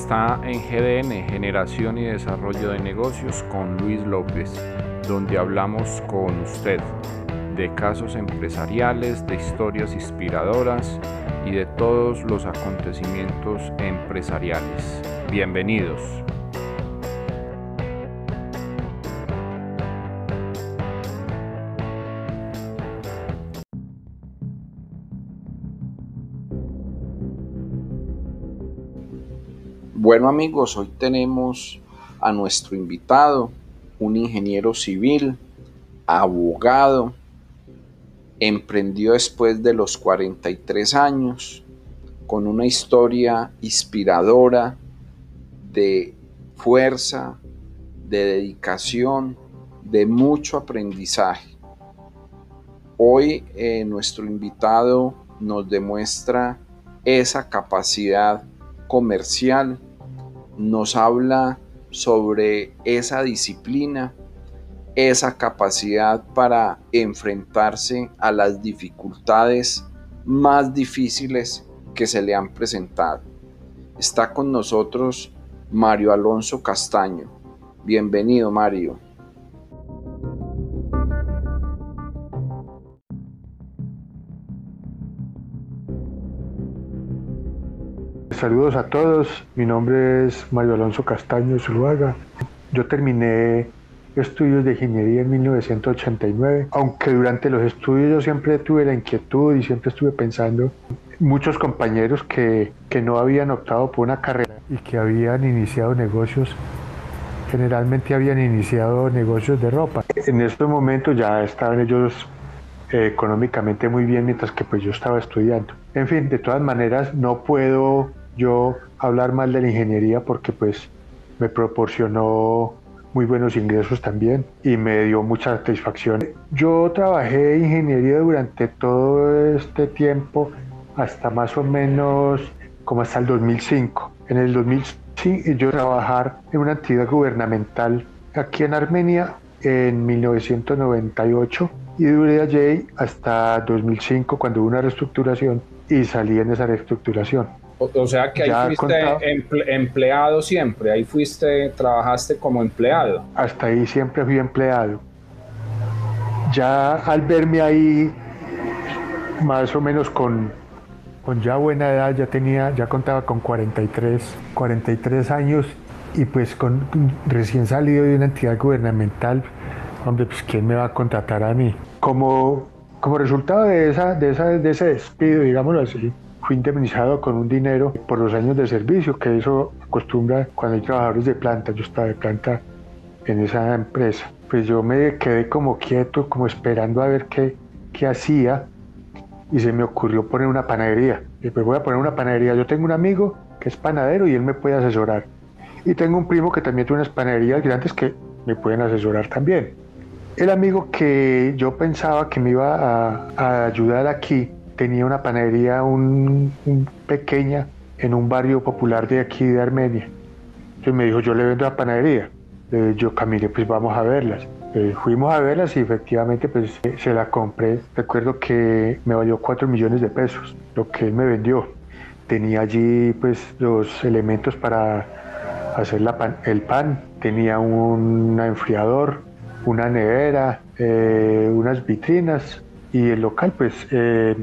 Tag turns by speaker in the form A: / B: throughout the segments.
A: está en GDN, Generación y Desarrollo de Negocios, con Luis López, donde hablamos con usted de casos empresariales, de historias inspiradoras y de todos los acontecimientos empresariales. Bienvenidos.
B: Bueno amigos, hoy tenemos a nuestro invitado, un ingeniero civil, abogado, emprendió después de los 43 años con una historia inspiradora de fuerza, de dedicación, de mucho aprendizaje. Hoy eh, nuestro invitado nos demuestra esa capacidad comercial nos habla sobre esa disciplina, esa capacidad para enfrentarse a las dificultades más difíciles que se le han presentado. Está con nosotros Mario Alonso Castaño. Bienvenido Mario.
C: Saludos a todos, mi nombre es Mario Alonso Castaño Zuluaga. Yo terminé estudios de ingeniería en 1989, aunque durante los estudios yo siempre tuve la inquietud y siempre estuve pensando muchos compañeros que, que no habían optado por una carrera y que habían iniciado negocios generalmente habían iniciado negocios de ropa. En estos momentos ya estaban ellos eh, económicamente muy bien mientras que pues yo estaba estudiando. En fin, de todas maneras no puedo yo hablar mal de la ingeniería porque pues me proporcionó muy buenos ingresos también y me dio mucha satisfacción. Yo trabajé ingeniería durante todo este tiempo hasta más o menos como hasta el 2005. En el 2005 yo trabajar en una entidad gubernamental aquí en Armenia en 1998 y duré allí hasta 2005 cuando hubo una reestructuración y salí en esa reestructuración.
A: O, sea que ahí fuiste empleado siempre, ahí fuiste, trabajaste como empleado.
C: Hasta ahí siempre fui empleado. Ya al verme ahí, más o menos con, con ya buena edad, ya tenía, ya contaba con 43, 43 años y pues con recién salido de una entidad gubernamental, hombre, pues quién me va a contratar a mí. Como, como resultado de, esa, de, esa, de ese despido, digámoslo así, fui indemnizado con un dinero por los años de servicio, que eso acostumbra cuando hay trabajadores de planta, yo estaba de planta en esa empresa. Pues yo me quedé como quieto, como esperando a ver qué, qué hacía y se me ocurrió poner una panadería. Y pues voy a poner una panadería. Yo tengo un amigo que es panadero y él me puede asesorar. Y tengo un primo que también tiene unas panaderías grandes que me pueden asesorar también. El amigo que yo pensaba que me iba a, a ayudar aquí tenía una panadería un, pequeña en un barrio popular de aquí de Armenia. Entonces me dijo, yo le vendo la panadería. yo, Camille, pues vamos a verlas. Eh, fuimos a verlas y efectivamente pues se la compré. Recuerdo que me valió 4 millones de pesos, lo que él me vendió. Tenía allí pues los elementos para hacer la el pan. Tenía un enfriador, una nevera, eh, unas vitrinas y el local pues eh,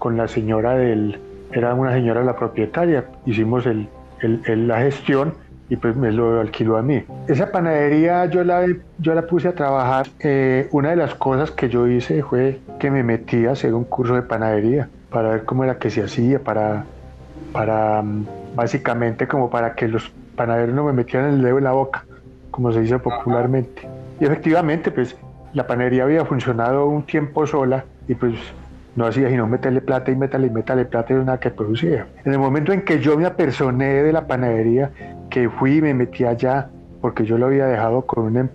C: con la señora del, era una señora la propietaria, hicimos el, la gestión y pues me lo alquiló a mí. Esa panadería yo la, yo la puse a trabajar. Eh, una de las cosas que yo hice fue que me metí a hacer un curso de panadería para ver cómo era que se hacía, para, para mm, básicamente como para que los panaderos no me metieran el dedo en la boca, como se dice popularmente. Y efectivamente, pues la panadería había funcionado un tiempo sola y pues no hacía sino meterle plata y meterle y meterle plata y nada que producía. En el momento en que yo me apersoné de la panadería, que fui y me metí allá, porque yo lo había dejado con un,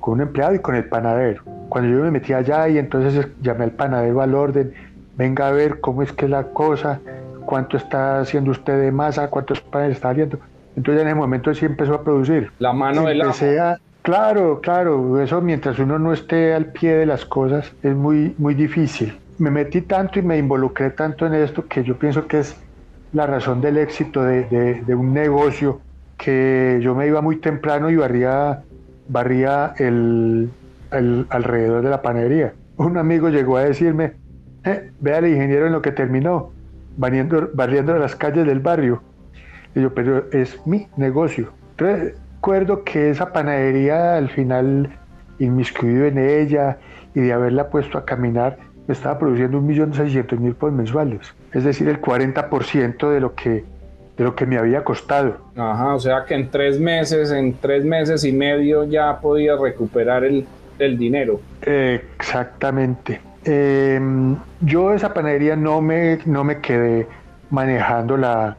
C: con un empleado y con el panadero. Cuando yo me metí allá y entonces llamé al panadero al orden, venga a ver cómo es que la cosa, cuánto está haciendo usted de masa, cuántos panes está haciendo. Entonces en ese momento sí empezó a producir.
A: La mano de la...
C: Claro, claro, eso mientras uno no esté al pie de las cosas es muy, muy difícil me metí tanto y me involucré tanto en esto que yo pienso que es la razón del éxito de, un negocio que yo me iba muy temprano y barría, barría el, alrededor de la panadería. Un amigo llegó a decirme, eh, vea al ingeniero en lo que terminó, barriendo, barriendo las calles del barrio. Y yo, pero es mi negocio. recuerdo que esa panadería al final inmiscuido en ella y de haberla puesto a caminar, estaba produciendo 1.600.000 por mensuales. Es decir, el 40% de lo que de lo que me había costado.
A: Ajá, o sea que en tres meses, en tres meses y medio ya podía recuperar el, el dinero.
C: exactamente. Em, yo esa panadería no me, no me quedé manejándola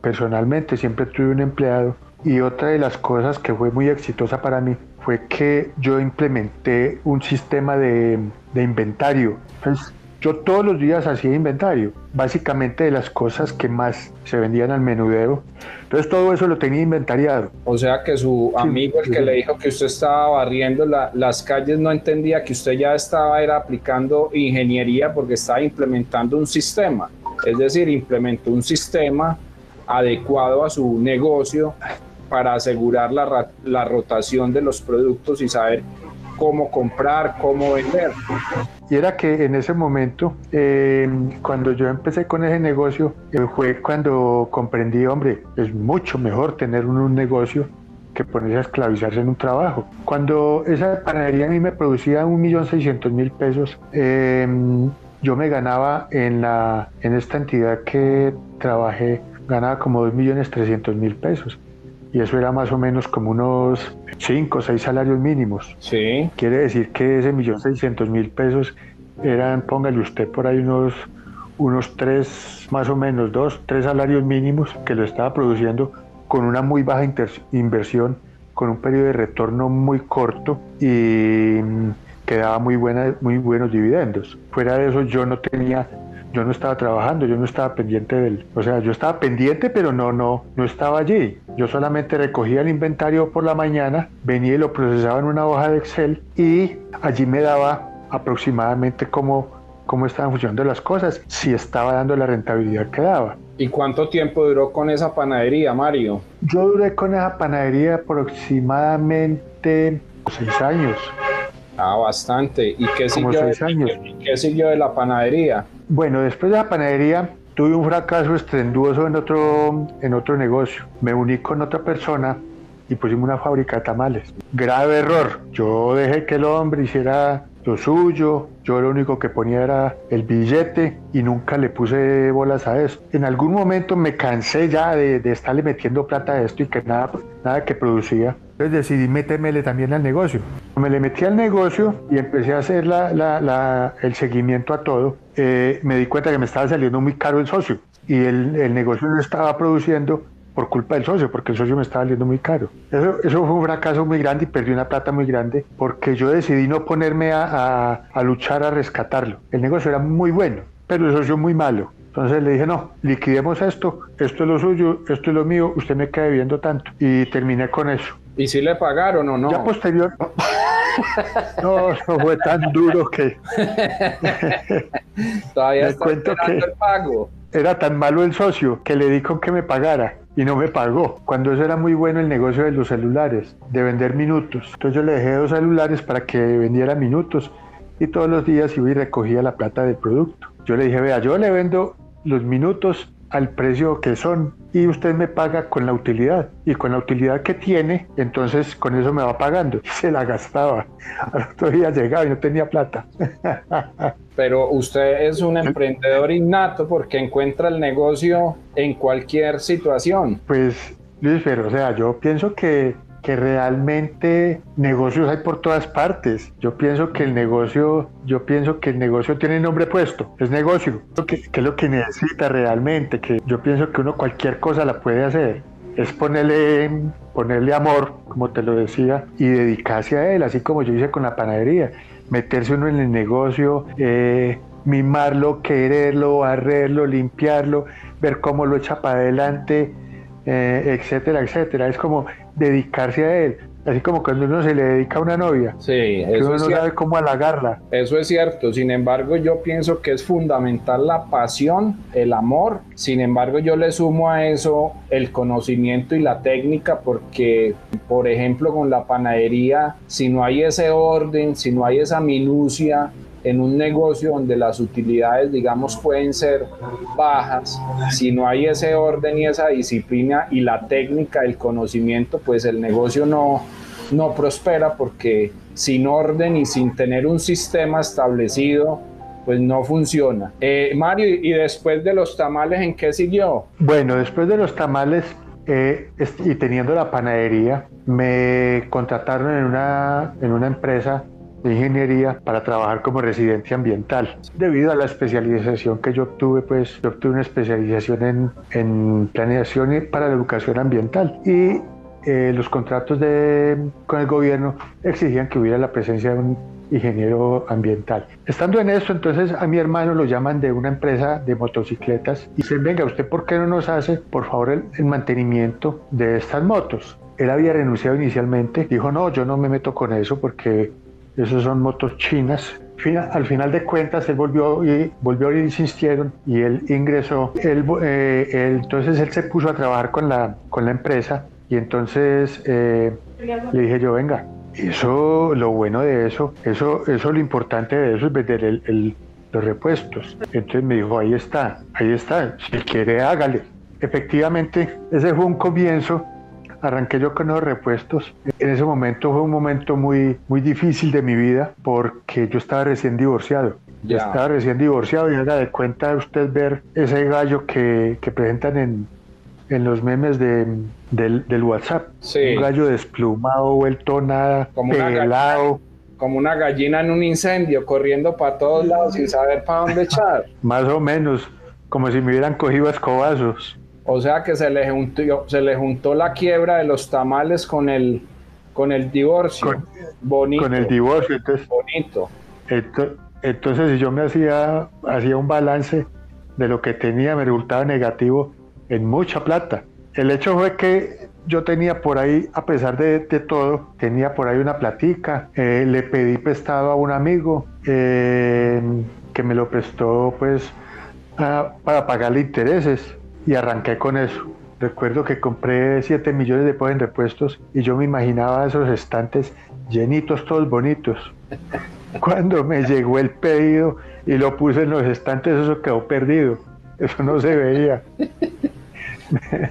C: personalmente, siempre tuve un empleado. Y otra de las cosas que fue muy exitosa para mí fue que yo implementé un sistema de, de inventario. Pues, yo todos los días hacía inventario, básicamente de las cosas que más se vendían al menudeo. Entonces todo eso lo tenía inventariado.
A: O sea que su amigo, el que le dijo que usted estaba barriendo las calles, no entendía que usted ya estaba era aplicando ingeniería porque estaba implementando un sistema. Es decir, implementó un sistema adecuado a su negocio para asegurar la, la rotación de los productos y saber cómo comprar, cómo vender.
C: Y era que en ese momento, eh, cuando yo empecé con ese negocio, eh, fue cuando comprendí, hombre, es mucho mejor tener un, negocio que ponerse a esclavizarse en un trabajo. Cuando esa panadería a mí me producía 1.600.000 pesos, eh, yo me ganaba en, la, en esta entidad que trabajé, ganaba como 2.300.000 pesos y eso era más o menos como unos 5 o 6 salarios mínimos.
A: Sí.
C: Quiere decir que ese millón seiscientos mil pesos eran, póngale usted por ahí unos, unos 3, más o menos 2, 3 salarios mínimos que lo estaba produciendo con una muy baja inversión, con un periodo de retorno muy corto y que daba muy, buena, muy buenos dividendos. Fuera de eso yo no tenía yo no estaba trabajando, yo no estaba pendiente del, o sea, yo estaba pendiente, pero no, no, no estaba allí. Yo solamente recogía el inventario por la mañana, venía y lo procesaba en una hoja de Excel y allí me daba aproximadamente cómo, cómo estaban funcionando las cosas, si estaba dando la rentabilidad que daba.
A: ¿Y cuánto tiempo duró con esa panadería, Mario?
C: Yo duré con esa panadería aproximadamente seis años.
A: Ah, bastante. ¿Y qué siguió, ¿qué siguió de la panadería?
C: Bueno, después de la panadería tuve un fracaso estrenduoso en otro, en otro negocio. Me uní con otra persona y pusimos una fábrica de tamales. Grave error. Yo dejé que el hombre hiciera lo suyo, yo lo único que ponía era el billete y nunca le puse bolas a eso. En algún momento me cansé ya de, de estarle metiendo plata a esto y que nada, nada que producía. Entonces decidí metérmele también al negocio. Me le metí al negocio y empecé a hacer la, la, el seguimiento a todo. Eh, me di cuenta que me estaba saliendo muy caro el socio y el, el negocio no estaba produciendo por culpa del socio, porque el socio me estaba saliendo muy caro. Eso, eso fue un fracaso muy grande y perdí una plata muy grande porque yo decidí no ponerme a, a, luchar a rescatarlo. El negocio era muy bueno, pero el socio muy malo. Entonces le dije, no, liquidemos esto, esto es lo suyo, esto es lo mío, usted me queda viendo tanto. Y terminé con eso.
A: ¿Y si le pagaron o no?
C: Ya posterior. No, no fue tan duro que.
A: Todavía está cuento que el pago.
C: Era tan malo el socio que le di con que me pagara y no me pagó. Cuando eso era muy bueno el negocio de los celulares, de vender minutos. Entonces yo le dejé dos celulares para que vendiera minutos y todos los días iba y recogía la plata del producto. Yo le dije, vea, yo le vendo los minutos al precio que son y usted me paga con la utilidad y con la utilidad que tiene, entonces con eso me va pagando. Se la gastaba. Al otro día llegaba y no tenía plata.
A: Pero usted es un emprendedor innato porque encuentra el negocio en cualquier situación.
C: Pues Luis, pero o sea, yo pienso que que realmente negocios hay por todas partes. Yo pienso que el negocio, yo pienso que el negocio tiene nombre puesto, es negocio, que, que es lo que necesita realmente, que yo pienso que uno cualquier cosa la puede hacer. Es ponerle, ponerle amor, como te lo decía, y dedicarse a él, así como yo hice con la panadería. Meterse uno en el negocio, eh, mimarlo, quererlo, barrerlo, limpiarlo, ver cómo lo echa para adelante, eh, etcétera, etcétera. Es como dedicarse a él. Así como cuando uno se le dedica a una novia.
B: Sí,
C: eso uno no sabe cómo halagarla.
B: Eso es cierto. Sin embargo, yo pienso que es fundamental la pasión, el amor. Sin embargo, yo le sumo a eso el conocimiento y la técnica porque, por ejemplo, con la panadería, si no hay ese orden, si no hay esa minucia, en un negocio donde las utilidades, digamos, pueden ser bajas, si no hay ese orden y esa disciplina y la técnica, el conocimiento, pues el negocio no, no prospera porque sin orden y sin tener un sistema establecido, pues no funciona. Eh, Mario, ¿y después de los tamales en qué siguió?
C: Bueno, después de los tamales eh, y teniendo la panadería, me contrataron en una, en una empresa de ingeniería para trabajar como residente ambiental. Debido a la especialización que yo obtuve, pues yo obtuve una especialización en, en planeación para la educación ambiental y eh, los contratos de, con el gobierno exigían que hubiera la presencia de un ingeniero ambiental. Estando en eso, entonces a mi hermano lo llaman de una empresa de motocicletas y dicen, venga, ¿usted por qué no nos hace, por favor, el, mantenimiento de estas motos? Él había renunciado inicialmente, dijo, no, yo no me meto con eso porque esos son motos chinas. Al final de cuentas, él volvió y volvió y insistieron y él ingresó. Él, eh, entonces él se puso a trabajar con la, con la empresa y entonces eh, le dije yo, venga, eso, lo bueno de eso, eso, eso lo importante de eso es vender los repuestos. Entonces me dijo, ahí está, ahí está, si quiere hágale. Efectivamente, ese fue un comienzo. Arranqué yo con los repuestos. En ese momento fue un momento muy, muy difícil de mi vida porque yo estaba recién divorciado. Yo estaba recién divorciado y haga de cuenta usted ver ese gallo que, que presentan en, en los memes de, del, WhatsApp. Un gallo desplumado, vuelto nada, como pelado.
B: como una gallina en un incendio, corriendo para todos lados sin saber para dónde echar.
C: Más o menos, como si me hubieran cogido escobazos.
B: O sea que se le juntó, se le juntó la quiebra de los tamales con el, con el divorcio.
C: Con, bonito. Con el divorcio, entonces.
B: Bonito.
C: entonces, si yo me hacía, hacía un balance de lo que tenía, me resultaba negativo en mucha plata. El hecho fue que yo tenía por ahí, a pesar de, todo, tenía por ahí una platica, eh, le pedí prestado a un amigo eh, que me lo prestó pues para pagarle intereses y arranqué con eso. Recuerdo que compré 7 millones de pesos en repuestos y yo me imaginaba esos estantes llenitos, todos bonitos. Cuando me llegó el pedido y lo puse en los estantes, eso quedó perdido. Eso no se veía.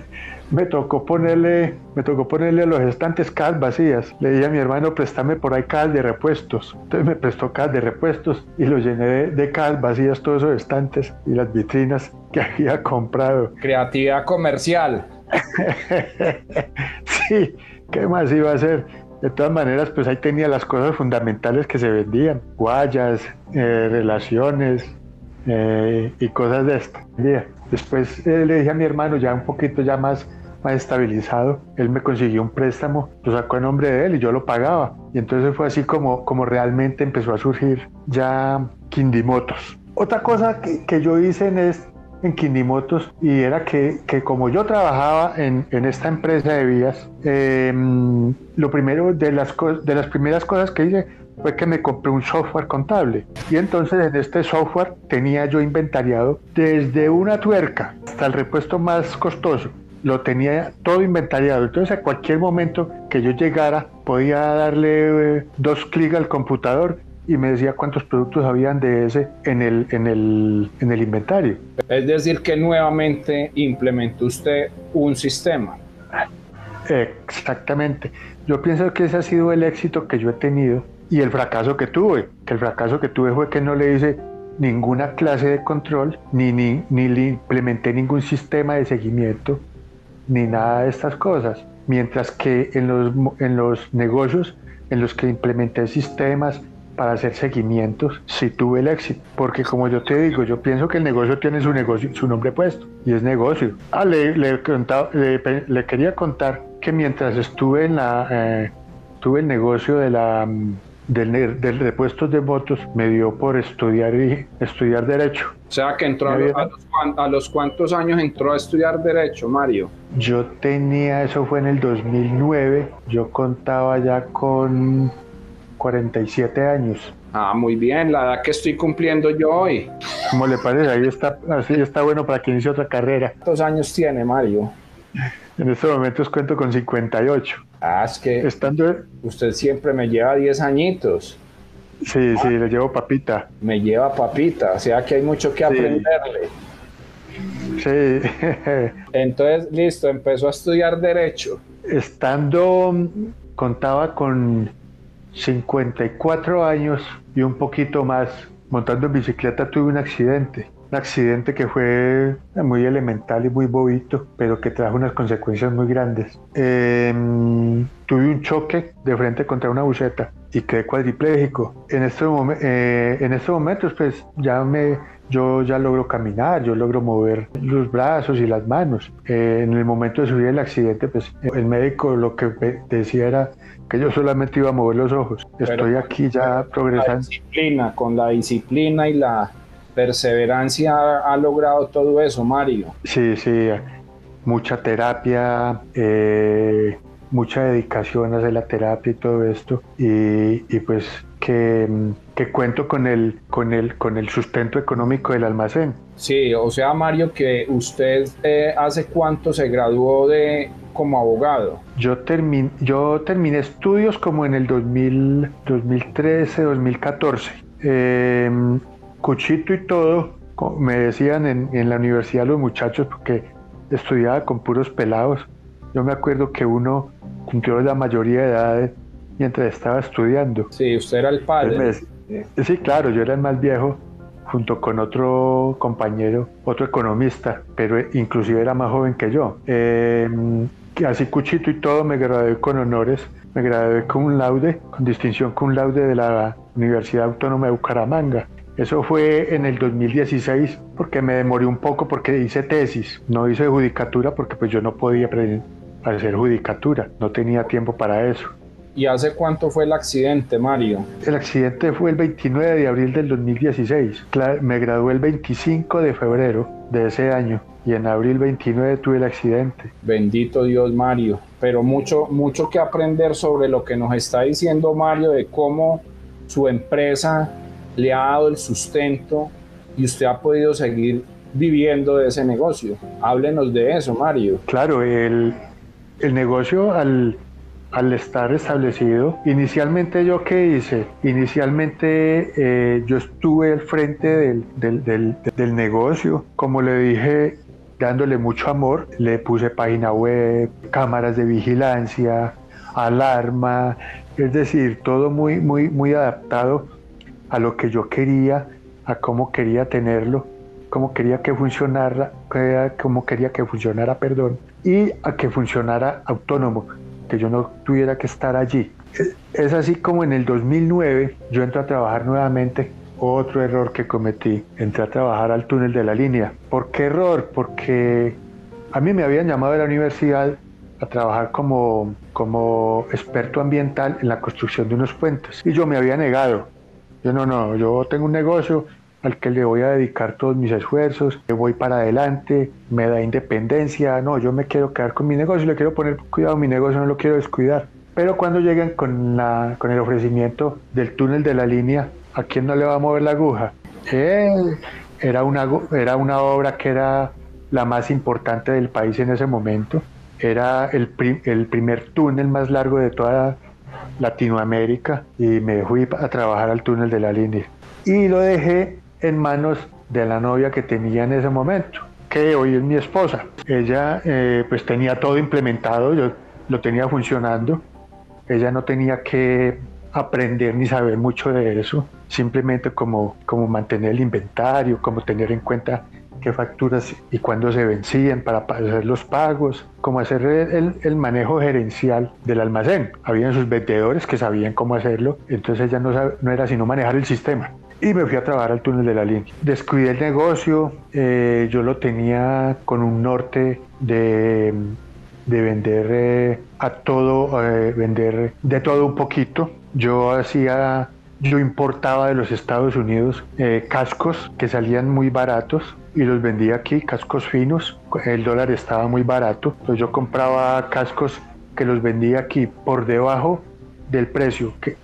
C: me tocó ponerle, me tocó ponerle a los estantes cajas vacías. Le dije a mi hermano, préstame por ahí cajas de repuestos. Entonces me prestó cajas de repuestos y lo llené de, cajas vacías todos esos estantes y las vitrinas que había comprado.
B: Creatividad comercial.
C: sí, ¿qué más iba a hacer? De todas maneras, pues ahí tenía las cosas fundamentales que se vendían, guayas, eh, relaciones eh, y cosas de esta. Después eh, le dije a mi hermano, ya un poquito ya más, más estabilizado, él me consiguió un préstamo, lo sacó en nombre de él y yo lo pagaba. Y entonces fue así como, como realmente empezó a surgir ya Quindimotos. Otra cosa que, que yo hice en, este, en Quindimotos y era que, que, como yo trabajaba en, en esta empresa de vías, em, lo primero de las, de las primeras cosas que hice fue que me compré un software contable. Y entonces en este software tenía yo inventariado desde una tuerca hasta el repuesto más costoso. Lo tenía todo inventariado. Entonces a cualquier momento que yo llegara podía darle eh, dos clics al computador y me decía cuántos productos habían de ese en el, en el, en el inventario.
B: Es decir, que nuevamente implementó usted un sistema.
C: Exactamente. Yo pienso que ese ha sido el éxito que yo he tenido y el fracaso que tuve, que el fracaso que tuve fue que no le hice ninguna clase de control, ni, ni, ni le implementé ningún sistema de seguimiento, ni nada de estas cosas. Mientras que en los, en los negocios en los que implementé sistemas para hacer seguimientos, sí tuve el éxito. Porque como yo te digo, yo pienso que el negocio tiene su, negocio, su nombre puesto, y es negocio. Ah, le, le, le, quería contar que mientras estuve en la... Eh, tuve el negocio de la del, del repuesto de motos me dio por estudiar y estudiar derecho.
B: O sea que entró a los, a, los, cuántos años entró a estudiar derecho, Mario.
C: Yo tenía, eso fue en el 2009, yo contaba ya con 47 años.
B: Ah, muy bien, la edad que estoy cumpliendo yo hoy.
C: ¿Cómo le parece? Ahí está, así está bueno para que inicie otra carrera.
B: ¿Cuántos años tiene Mario?
C: En estos momentos cuento con 58.
B: Ah, es que Estando... usted siempre me lleva 10 añitos.
C: Sí, sí, le llevo papita.
B: Me lleva papita, o sea que hay mucho que aprenderle.
C: Sí.
B: Entonces, listo, empezó a estudiar Derecho.
C: Estando, contaba con 54 años y un poquito más. Montando en bicicleta tuve un accidente un accidente que fue muy elemental y muy bobito, pero que trajo unas consecuencias muy grandes. Em, tuve un choque de frente contra una buceta y quedé cuadripléjico. En, este eh, en estos momentos, pues ya me, yo ya logro caminar, yo logro mover los brazos y las manos. Eh, en el momento de subir el accidente, pues el médico lo que decía era que yo solamente iba a mover los ojos. Estoy aquí ya progresando.
B: disciplina, con la disciplina y la perseverancia ha, logrado todo eso, Mario.
C: Sí, sí, mucha terapia, eh, mucha dedicación hacia la terapia y todo esto, y, pues que, cuento con el, con, el, con el sustento económico del almacén.
B: Sí, o sea, Mario, que usted eh, hace cuánto se graduó de como abogado.
C: Yo, termin, yo terminé estudios como en el 2000, 2013, 2014. Eh, cuchito y todo, me decían en, la universidad los muchachos, porque estudiaba con puros pelados. Yo me acuerdo que uno cumplió la mayoría de edad mientras estaba estudiando.
B: Sí, usted era el padre.
C: sí, claro, yo era el más viejo junto con otro compañero, otro economista, pero inclusive era más joven que yo. Em, así cuchito y todo me gradué con honores, me gradué con un laude, con distinción con un laude de la Universidad Autónoma de Bucaramanga. Eso fue en el 2016 porque me demoré un poco porque hice tesis, no hice judicatura porque pues yo no podía hacer judicatura, no tenía tiempo para eso.
B: ¿Y hace cuánto fue el accidente, Mario?
C: El accidente fue el 29 de abril del 2016. Me gradué el 25 de febrero de ese año y en abril 29 tuve el accidente.
B: Bendito Dios, Mario. Pero mucho, mucho que aprender sobre lo que nos está diciendo Mario de cómo su empresa le ha dado el sustento y usted ha podido seguir viviendo de ese negocio. Háblenos de eso, Mario.
C: Claro, el, negocio al, al, estar establecido, inicialmente yo qué hice? Inicialmente eh, yo estuve al frente del, del negocio, como le dije, dándole mucho amor, le puse página web, cámaras de vigilancia, alarma, es decir, todo muy, muy, muy adaptado a lo que yo quería, a cómo quería tenerlo, cómo quería que funcionara, cómo quería que funcionara, perdón, y a que funcionara autónomo, que yo no tuviera que estar allí. Es así como en el 2009 yo entro a trabajar nuevamente, otro error que cometí, entré a trabajar al túnel de la línea. ¿Por qué error? Porque a mí me habían llamado de la universidad a trabajar como, como experto ambiental en la construcción de unos puentes y yo me había negado yo no, no, yo tengo un negocio al que le voy a dedicar todos mis esfuerzos, que voy para adelante, me da independencia, no, yo me quiero quedar con mi negocio, le quiero poner cuidado, mi negocio no lo quiero descuidar. Pero cuando llegan con, la, con el ofrecimiento del túnel de la línea, ¿a quién no le va a mover la aguja? era, una, era una obra que era la más importante del país en ese momento, era el, el primer túnel más largo de toda Latinoamérica y me fui a trabajar al túnel de la línea. Y lo dejé en manos de la novia que tenía en ese momento, que hoy es mi esposa. Ella eh, pues tenía todo implementado, yo lo tenía funcionando. Ella no tenía que aprender ni saber mucho de eso, simplemente como, como mantener el inventario, como tener en cuenta qué facturas y cuándo se vencían para hacer los pagos, cómo hacer el, manejo gerencial del almacén. Habían sus vendedores que sabían cómo hacerlo, entonces ya no, no era sino manejar el sistema y me fui a trabajar al túnel de la línea. Descuidé el negocio, eh, yo lo tenía con un norte de, de vender eh, a todo, eh, vender de todo un poquito. yo hacía, yo importaba de los Estados Unidos eh, cascos que salían muy baratos y los vendía aquí, cascos finos. El dólar estaba muy barato, entonces yo compraba cascos que los vendía aquí por debajo del precio que,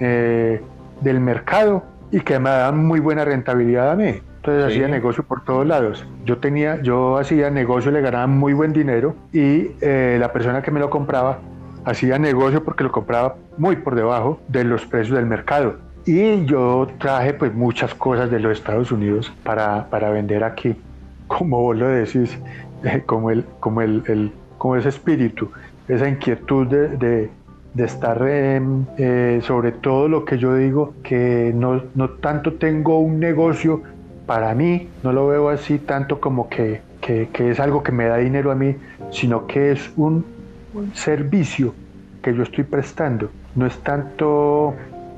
C: eh, del mercado y que me daban muy buena rentabilidad a mí. Entonces hacía negocio por todos lados. Yo tenía, yo hacía negocio, le ganaba muy buen dinero y eh, la persona que me lo compraba hacía negocio porque lo compraba muy por debajo de los precios del mercado. Y yo traje pues muchas cosas de los Estados Unidos para, para vender aquí, como vos lo decís, eh, como, el, como, el, el, como ese espíritu, esa inquietud de, de, de estar eh, sobre todo lo que yo digo, que no, no tanto tengo un negocio para mí no lo veo así tanto como que, es algo que me da dinero a mí, sino que es un, servicio que yo estoy prestando. No es tanto,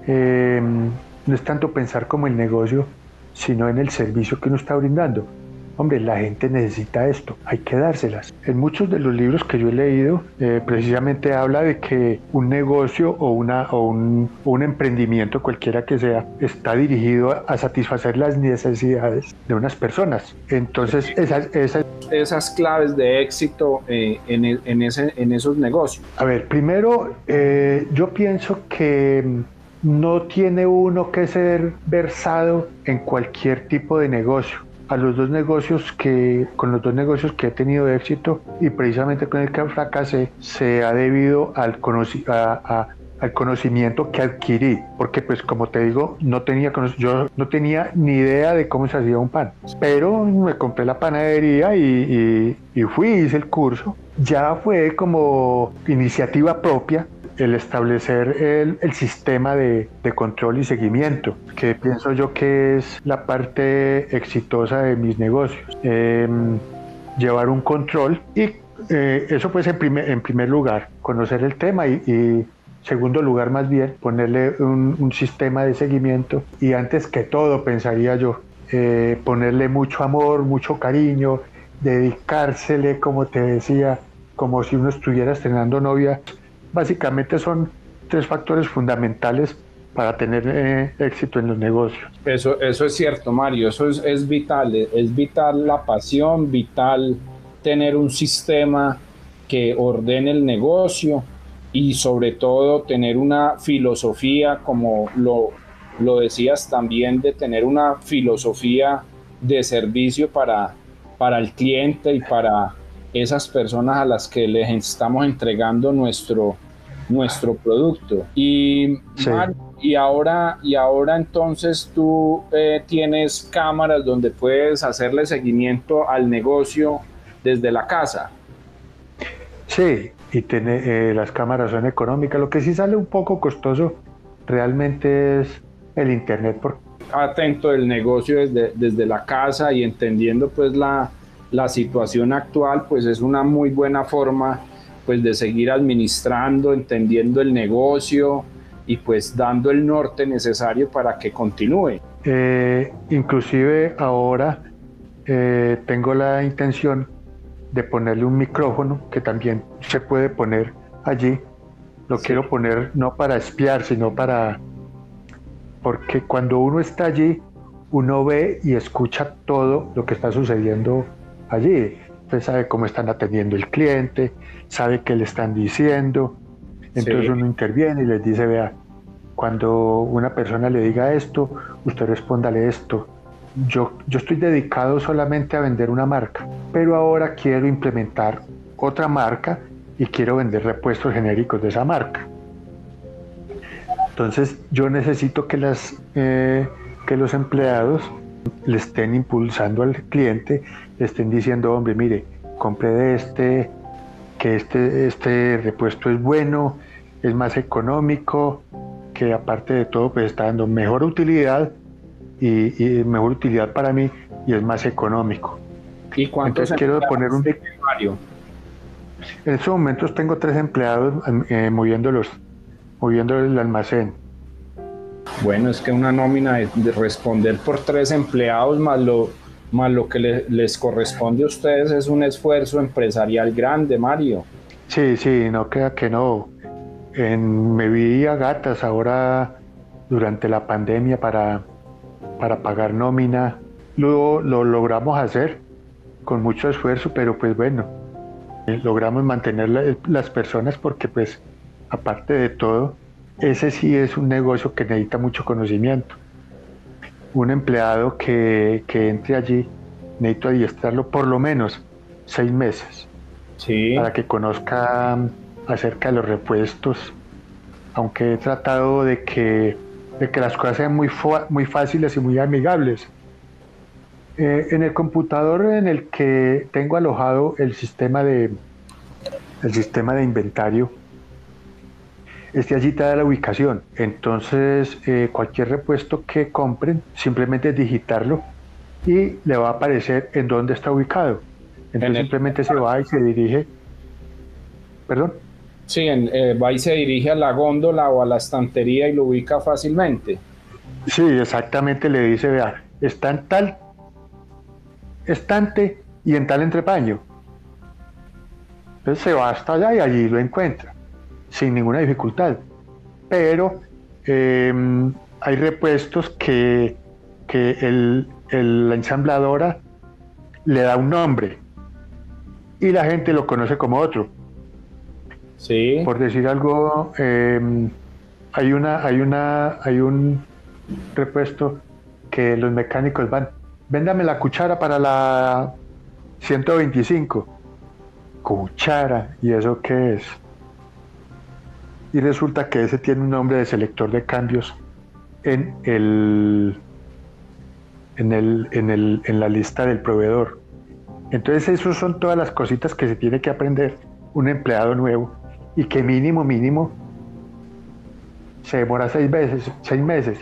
C: em, no es tanto pensar como el negocio, sino en el servicio que uno está brindando hombre, la gente necesita esto, hay que dárselas. En muchos de los libros que yo he leído, eh, precisamente habla de que un negocio o, una, o un, un, emprendimiento, cualquiera que sea, está dirigido a satisfacer las necesidades de unas personas. Entonces, esas, esas,
B: esas claves de éxito eh, en, en, ese, en esos negocios.
C: A ver, primero, eh, yo pienso que no tiene uno que ser versado en cualquier tipo de negocio a los dos negocios que, con los dos negocios que he tenido éxito y precisamente con el que fracasé, se ha debido al, al conocimiento que adquirí, porque pues como te digo, no tenía, yo no tenía ni idea de cómo se hacía un pan, pero me compré la panadería y, y, y fui, hice el curso, ya fue como iniciativa propia el establecer el, el sistema de, de, control y seguimiento, que pienso yo que es la parte exitosa de mis negocios. Em, llevar un control y eh, eso pues en primer, en primer lugar, conocer el tema y, y segundo lugar más bien ponerle un, un, sistema de seguimiento y antes que todo pensaría yo eh, ponerle mucho amor, mucho cariño, dedicársele como te decía, como si uno estuviera estrenando novia básicamente son tres factores fundamentales para tener eh, éxito en los negocios.
B: Eso, eso es cierto, Mario, eso es, es vital, es vital la pasión, vital tener un sistema que ordene el negocio y sobre todo tener una filosofía, como lo, lo decías también, de tener una filosofía de servicio para, para el cliente y para esas personas a las que les estamos entregando nuestro, nuestro producto. Y, y, ahora, y ahora entonces tú eh, tienes cámaras donde puedes hacerle seguimiento al negocio desde la casa.
C: Sí, y tiene, eh, las cámaras son económicas. Lo que sí sale un poco costoso realmente es el internet. Por...
B: Atento del negocio desde, desde la casa y entendiendo pues la, la situación actual, pues es una muy buena forma pues de seguir administrando, entendiendo el negocio y pues dando el norte necesario para que continúe.
C: Eh, inclusive ahora eh, tengo la intención de ponerle un micrófono que también se puede poner allí. Lo quiero poner no para espiar, sino para... Porque cuando uno está allí, uno ve y escucha todo lo que está sucediendo allí. Usted sabe cómo están atendiendo el cliente, sabe qué le están diciendo. Entonces uno interviene y les dice, vea, cuando una persona le diga esto, usted respóndale esto. Yo, yo estoy dedicado solamente a vender una marca, pero ahora quiero implementar otra marca y quiero vender repuestos genéricos de esa marca. Entonces yo necesito que, las, eh, que los empleados le estén impulsando al cliente, le estén diciendo, hombre, mire, compre de este, que este, este repuesto es bueno, es más económico, que aparte de todo pues está dando mejor utilidad y, mejor utilidad para mí y es más económico.
B: ¿Y cuántos
C: quiero poner un En estos momentos tengo tres empleados eh, moviéndolos, moviendo el almacén.
B: Bueno, es que una nómina de, responder por tres empleados más lo, más lo que les corresponde a ustedes es un esfuerzo empresarial grande, Mario.
C: Sí, sí, no queda que no. me vi a gatas ahora durante la pandemia para, para pagar nómina. Luego lo logramos hacer con mucho esfuerzo, pero pues bueno, eh, logramos mantener las personas porque pues aparte de todo, ese sí es un negocio que necesita mucho conocimiento. Un empleado que, que entre allí necesito adiestrarlo por lo menos seis meses. Para que conozca acerca de los repuestos, aunque he tratado de que, de que las cosas sean muy, muy fáciles y muy amigables. Eh, en el computador en el que tengo alojado el sistema de, el sistema de inventario, este allí te da la ubicación. Entonces, eh, cualquier repuesto que compren, simplemente digitarlo y le va a aparecer en dónde está ubicado. Entonces, simplemente se va y se dirige. ¿Perdón?
B: Sí, eh, va y se dirige a la góndola o a la estantería y lo ubica fácilmente.
C: Sí, exactamente le dice, vea, está en tal estante y en tal entrepaño. Entonces se va hasta allá y allí lo encuentra, sin ninguna dificultad. Pero em, hay repuestos que, el, la ensambladora le da un nombre y la gente lo conoce como otro.
B: Sí.
C: Por decir algo, em, hay una, hay una, hay un repuesto que los mecánicos van, véndame la cuchara para la 125. Cuchara, ¿y eso qué es? Y resulta que ese tiene un nombre de selector de cambios en el en, el, en, el, en la lista del proveedor. Entonces, esas son todas las cositas que se tiene que aprender un empleado nuevo y que mínimo, mínimo se demora seis veces, seis meses.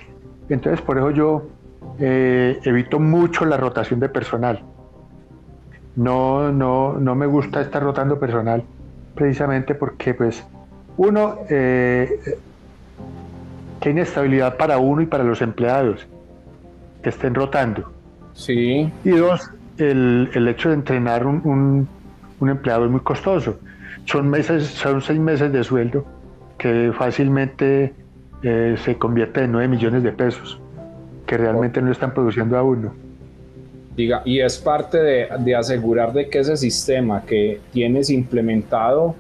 C: Entonces, por eso yo eh, evito mucho la rotación de personal. No, no, no me gusta estar rotando personal precisamente porque, pues, uno, eh, que inestabilidad para uno y para los empleados que estén rotando.
B: Sí.
C: Y dos, el, el hecho de entrenar un, un, empleado es muy costoso. Son, meses, son seis meses de sueldo que fácilmente eh, se convierte en nueve millones de pesos, que realmente no están produciendo a uno.
B: Diga, y es parte de, de asegurar de que ese sistema que tienes implementado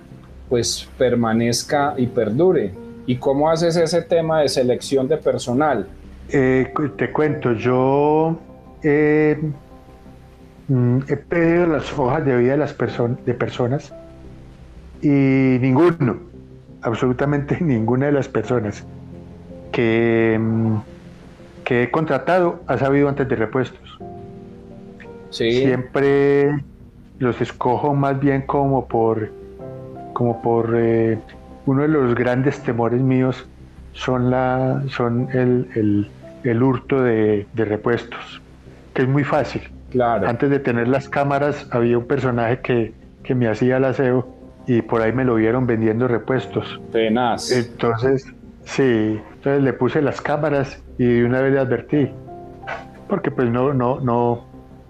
B: pues permanezca y perdure. ¿Y cómo haces ese tema de selección de personal?
C: Eh, te cuento, yo eh, Mm, he pedido las hojas de vida de las personas de personas y ninguno, absolutamente ninguna de las personas que, mm, que he contratado ha sabido antes de repuestos. Siempre los escojo más bien como por, como por eh, uno de los grandes temores míos son, la, son el, el, hurto de, de repuestos, que es muy fácil antes de tener las cámaras había un personaje que, que me hacía el aseo y por ahí me lo vieron vendiendo repuestos.
B: Tenaz.
C: Entonces, sí, entonces le puse las cámaras y de una vez le advertí, porque pues no, no, no,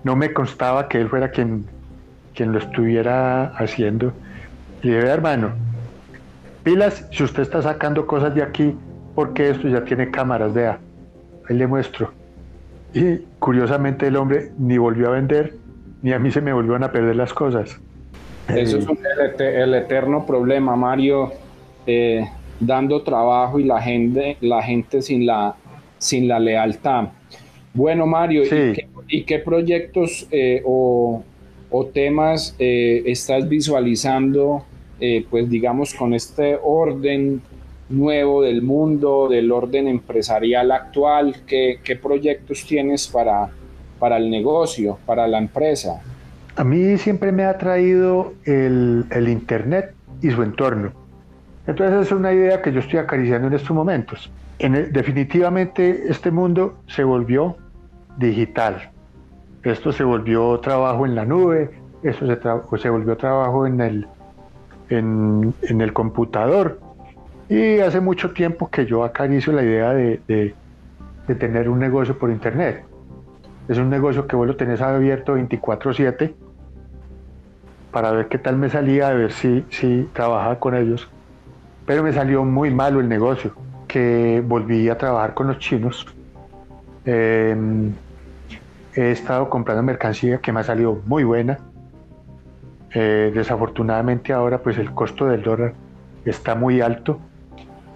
C: no me constaba que él fuera quien, quien lo estuviera haciendo. Y dije, hermano, pilas, si usted está sacando cosas de aquí, porque esto ya tiene cámaras, vea, ahí le muestro. Y curiosamente el hombre ni volvió a vender, ni a mí se me volvieron a perder las cosas.
B: Eso es el, eterno problema, Mario, eh, dando trabajo y la gente, la gente sin, la, sin la lealtad. Bueno, Mario, ¿y, qué, proyectos eh, o, temas eh, estás visualizando, pues digamos, con este orden nuevo del mundo, del orden empresarial actual? ¿Qué, proyectos tienes para, para el negocio, para la empresa?
C: A mí siempre me ha traído el, Internet y su entorno. Entonces es una idea que yo estoy acariciando en estos momentos. En definitivamente este mundo se volvió digital. Esto se volvió trabajo en la nube, esto se, se volvió trabajo en el, en, en el computador. Y hace mucho tiempo que yo acaricio la idea de, tener un negocio por internet. Es un negocio que vos lo tenés abierto 24/7 para ver qué tal me salía, a ver si, si trabajaba con ellos. pero me salió muy malo el negocio, que volví a trabajar con los chinos. Em, he estado comprando mercancía que me ha salido muy buena. Eh, desafortunadamente ahora pues el costo del dólar está muy alto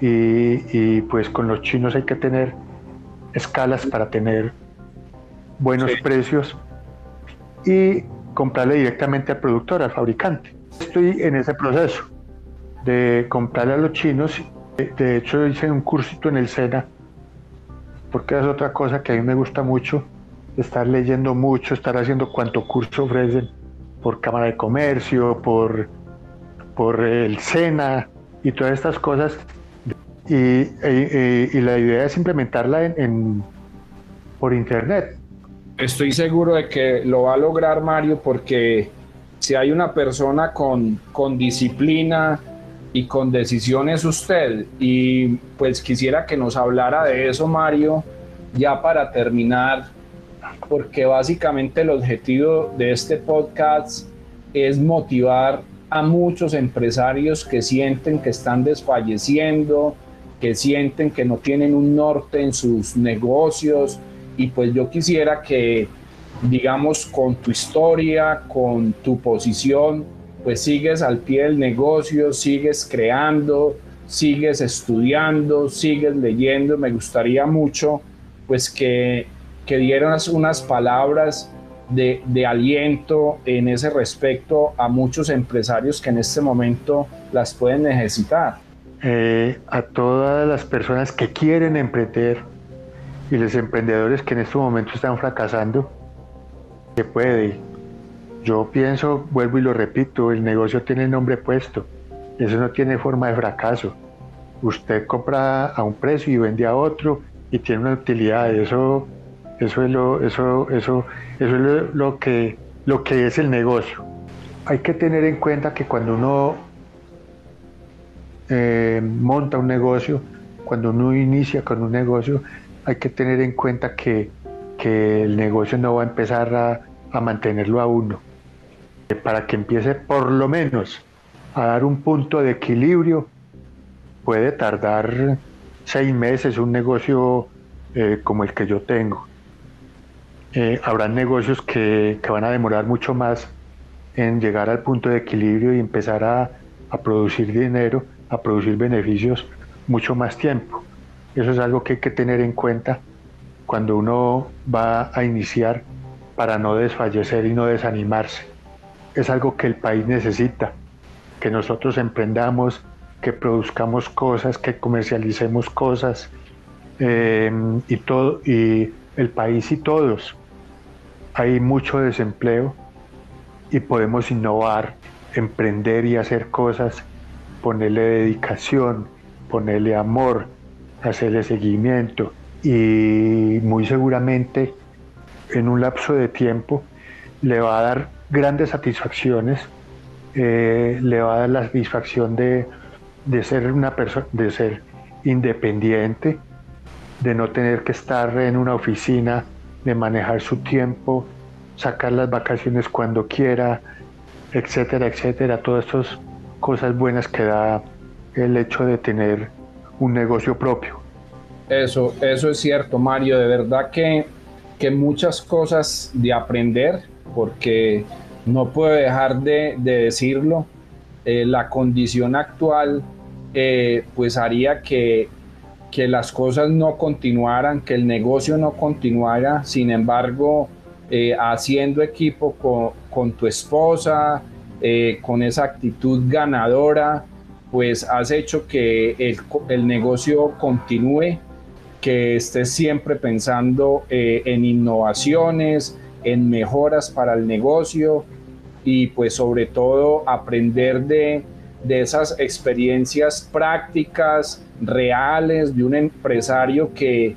C: y, pues con los chinos hay que tener escalas para tener buenos precios y comprarle directamente al productor, al fabricante. Estoy en ese proceso de comprarle a los chinos. De hecho, hice un cursito en el SENA, porque es otra cosa que a mí me gusta mucho, estar leyendo mucho, estar haciendo cuánto curso ofrecen por Cámara de Comercio, por, por el SENA y todas estas cosas. Y, la idea es implementarla en, por internet.
B: Estoy seguro de que lo va a lograr Mario porque si hay una persona con, con disciplina y con decisiones usted. Y pues quisiera que nos hablara de eso Mario, ya para terminar, porque básicamente el objetivo de este podcast es motivar a muchos empresarios que sienten que están desfalleciendo, que sienten que no tienen un norte en sus negocios y pues yo quisiera que digamos con tu historia, con tu posición, pues sigues al pie del negocio, sigues creando, sigues estudiando, sigues leyendo. Me gustaría mucho pues que, que dieras unas palabras de, de, aliento en ese respecto a muchos empresarios que en este momento las pueden necesitar.
C: Eh, a todas las personas que quieren emprender y los emprendedores que en este momento están fracasando, que puede. Yo pienso, vuelvo y lo repito, el negocio tiene el nombre puesto. Eso no tiene forma de fracaso. Usted compra a un precio y vende a otro y tiene una utilidad. Eso, eso es lo, eso, eso, eso es lo que, lo que es el negocio. Hay que tener en cuenta que cuando uno eh, monta un negocio, cuando uno inicia con un negocio, hay que tener en cuenta que, el negocio no va a empezar a, mantenerlo a uno. Para que empiece por lo menos a dar un punto de equilibrio, puede tardar seis meses un negocio eh, como el que yo tengo. Eh, habrá negocios que, van a demorar mucho más en llegar al punto de equilibrio y empezar a, a producir dinero a producir beneficios mucho más tiempo. Eso es algo que hay que tener en cuenta cuando uno va a iniciar para no desfallecer y no desanimarse. Es algo que el país necesita, que nosotros emprendamos, que produzcamos cosas, que comercialicemos cosas eh, y todo y el país y todos. Hay mucho desempleo y podemos innovar, emprender y hacer cosas ponerle dedicación, ponerle amor, hacerle seguimiento y muy seguramente en un lapso de tiempo le va a dar grandes satisfacciones, eh, le va a dar la satisfacción de, ser una persona, de ser independiente, de no tener que estar en una oficina, de manejar su tiempo, sacar las vacaciones cuando quiera, etcétera, etcétera. Todos estos cosas buenas que da el hecho de tener un negocio propio.
B: Eso, eso es cierto, Mario. De verdad que, que muchas cosas de aprender, porque no puedo dejar de, decirlo. Eh, la condición actual eh, pues haría que, que las cosas no continuaran, que el negocio no continuara. Sin embargo, eh, haciendo equipo con, tu esposa, eh, con esa actitud ganadora, pues has hecho que el, negocio continúe, que estés siempre pensando eh, en innovaciones, en mejoras para el negocio y pues sobre todo aprender de, esas experiencias prácticas, reales, de un empresario que,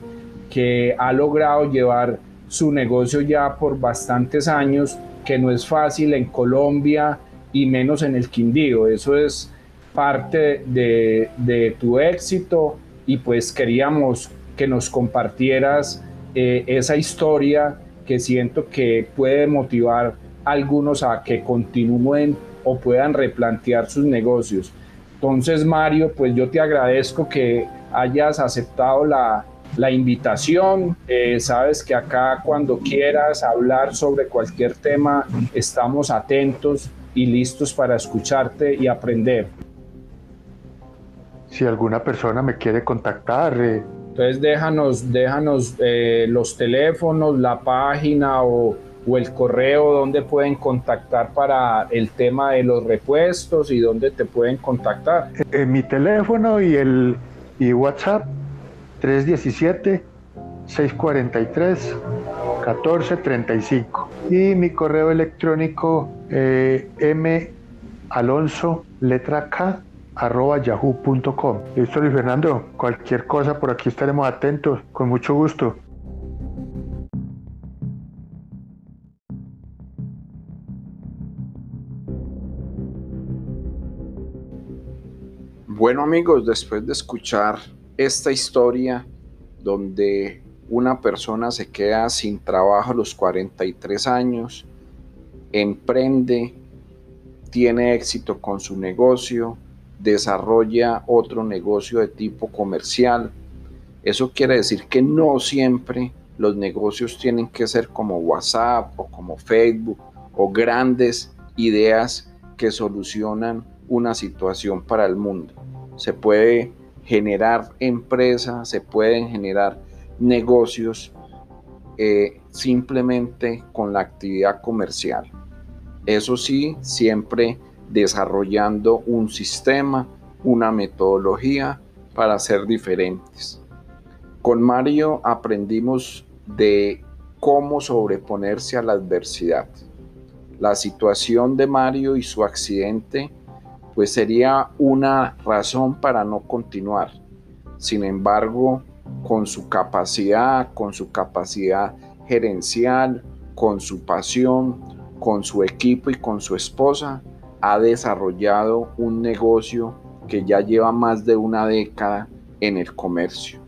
B: que ha logrado llevar su negocio ya por bastantes años, que no es fácil en Colombia, y menos en el Quindío. Eso es parte de, tu éxito y pues queríamos que nos compartieras eh, esa historia que siento que puede motivar a algunos a que continúen o puedan replantear sus negocios. Entonces, Mario, pues yo te agradezco que hayas aceptado la, invitación. Eh, sabes que acá cuando quieras hablar sobre cualquier tema, estamos atentos y listos para escucharte y aprender.
C: Si alguna persona me quiere contactar. Eh.
B: Entonces déjanos, déjanos eh, los teléfonos, la página o o el correo donde pueden contactar para el tema de los repuestos y dónde te pueden contactar.
C: En mi teléfono y el y WhatsApp 317 643 1435 y mi correo electrónico eh, m alonso letra k arroba yahoo.com. Listo, Luis Fernando. Cualquier cosa por aquí estaremos atentos. Con mucho gusto.
A: Bueno amigos, después de escuchar esta historia donde una persona se queda sin trabajo a los 43 años, emprende, tiene éxito con su negocio, desarrolla otro negocio de tipo comercial. Eso quiere decir que no siempre los negocios tienen que ser como WhatsApp o como Facebook o grandes ideas que solucionan una situación para el mundo se puede generar empresas, se pueden generar negocios eh, simplemente con la actividad comercial. Eso sí, siempre desarrollando un sistema, una metodología para ser diferentes. Con Mario aprendimos de cómo sobreponerse a la adversidad. La situación de Mario y su accidente pues sería una razón para no continuar. Sin embargo, con su capacidad, con su capacidad gerencial, con su pasión, con su equipo y con su esposa, ha desarrollado un negocio que ya lleva más de una década en el comercio.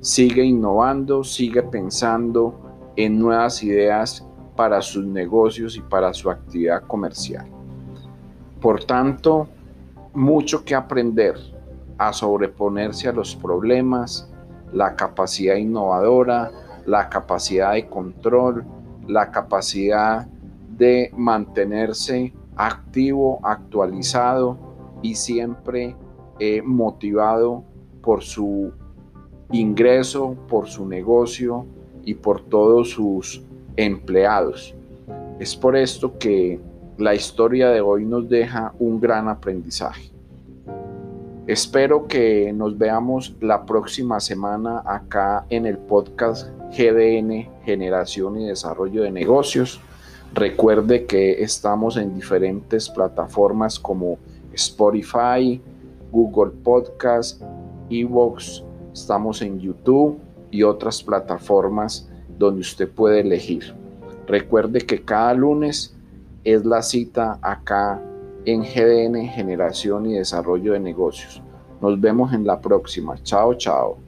A: Sigue innovando, sigue pensando en nuevas ideas para sus negocios y para su actividad comercial. Por tanto, mucho que aprender a sobreponerse a los problemas, la capacidad innovadora, la capacidad de control, la capacidad de mantenerse activo, actualizado y siempre eh, motivado por su ingreso, por su negocio y por todos sus empleados. Es por esto que la historia de hoy nos deja un gran aprendizaje. Espero que nos veamos la próxima semana acá en el podcast GDN Generación y Desarrollo de Negocios. Recuerde que estamos en diferentes plataformas como Spotify, Google Podcast, Evox, estamos en YouTube y otras plataformas donde usted puede elegir. Recuerde que cada lunes es la cita acá en GDN Generación y Desarrollo de Negocios. Nos vemos en la próxima. Chao, chao.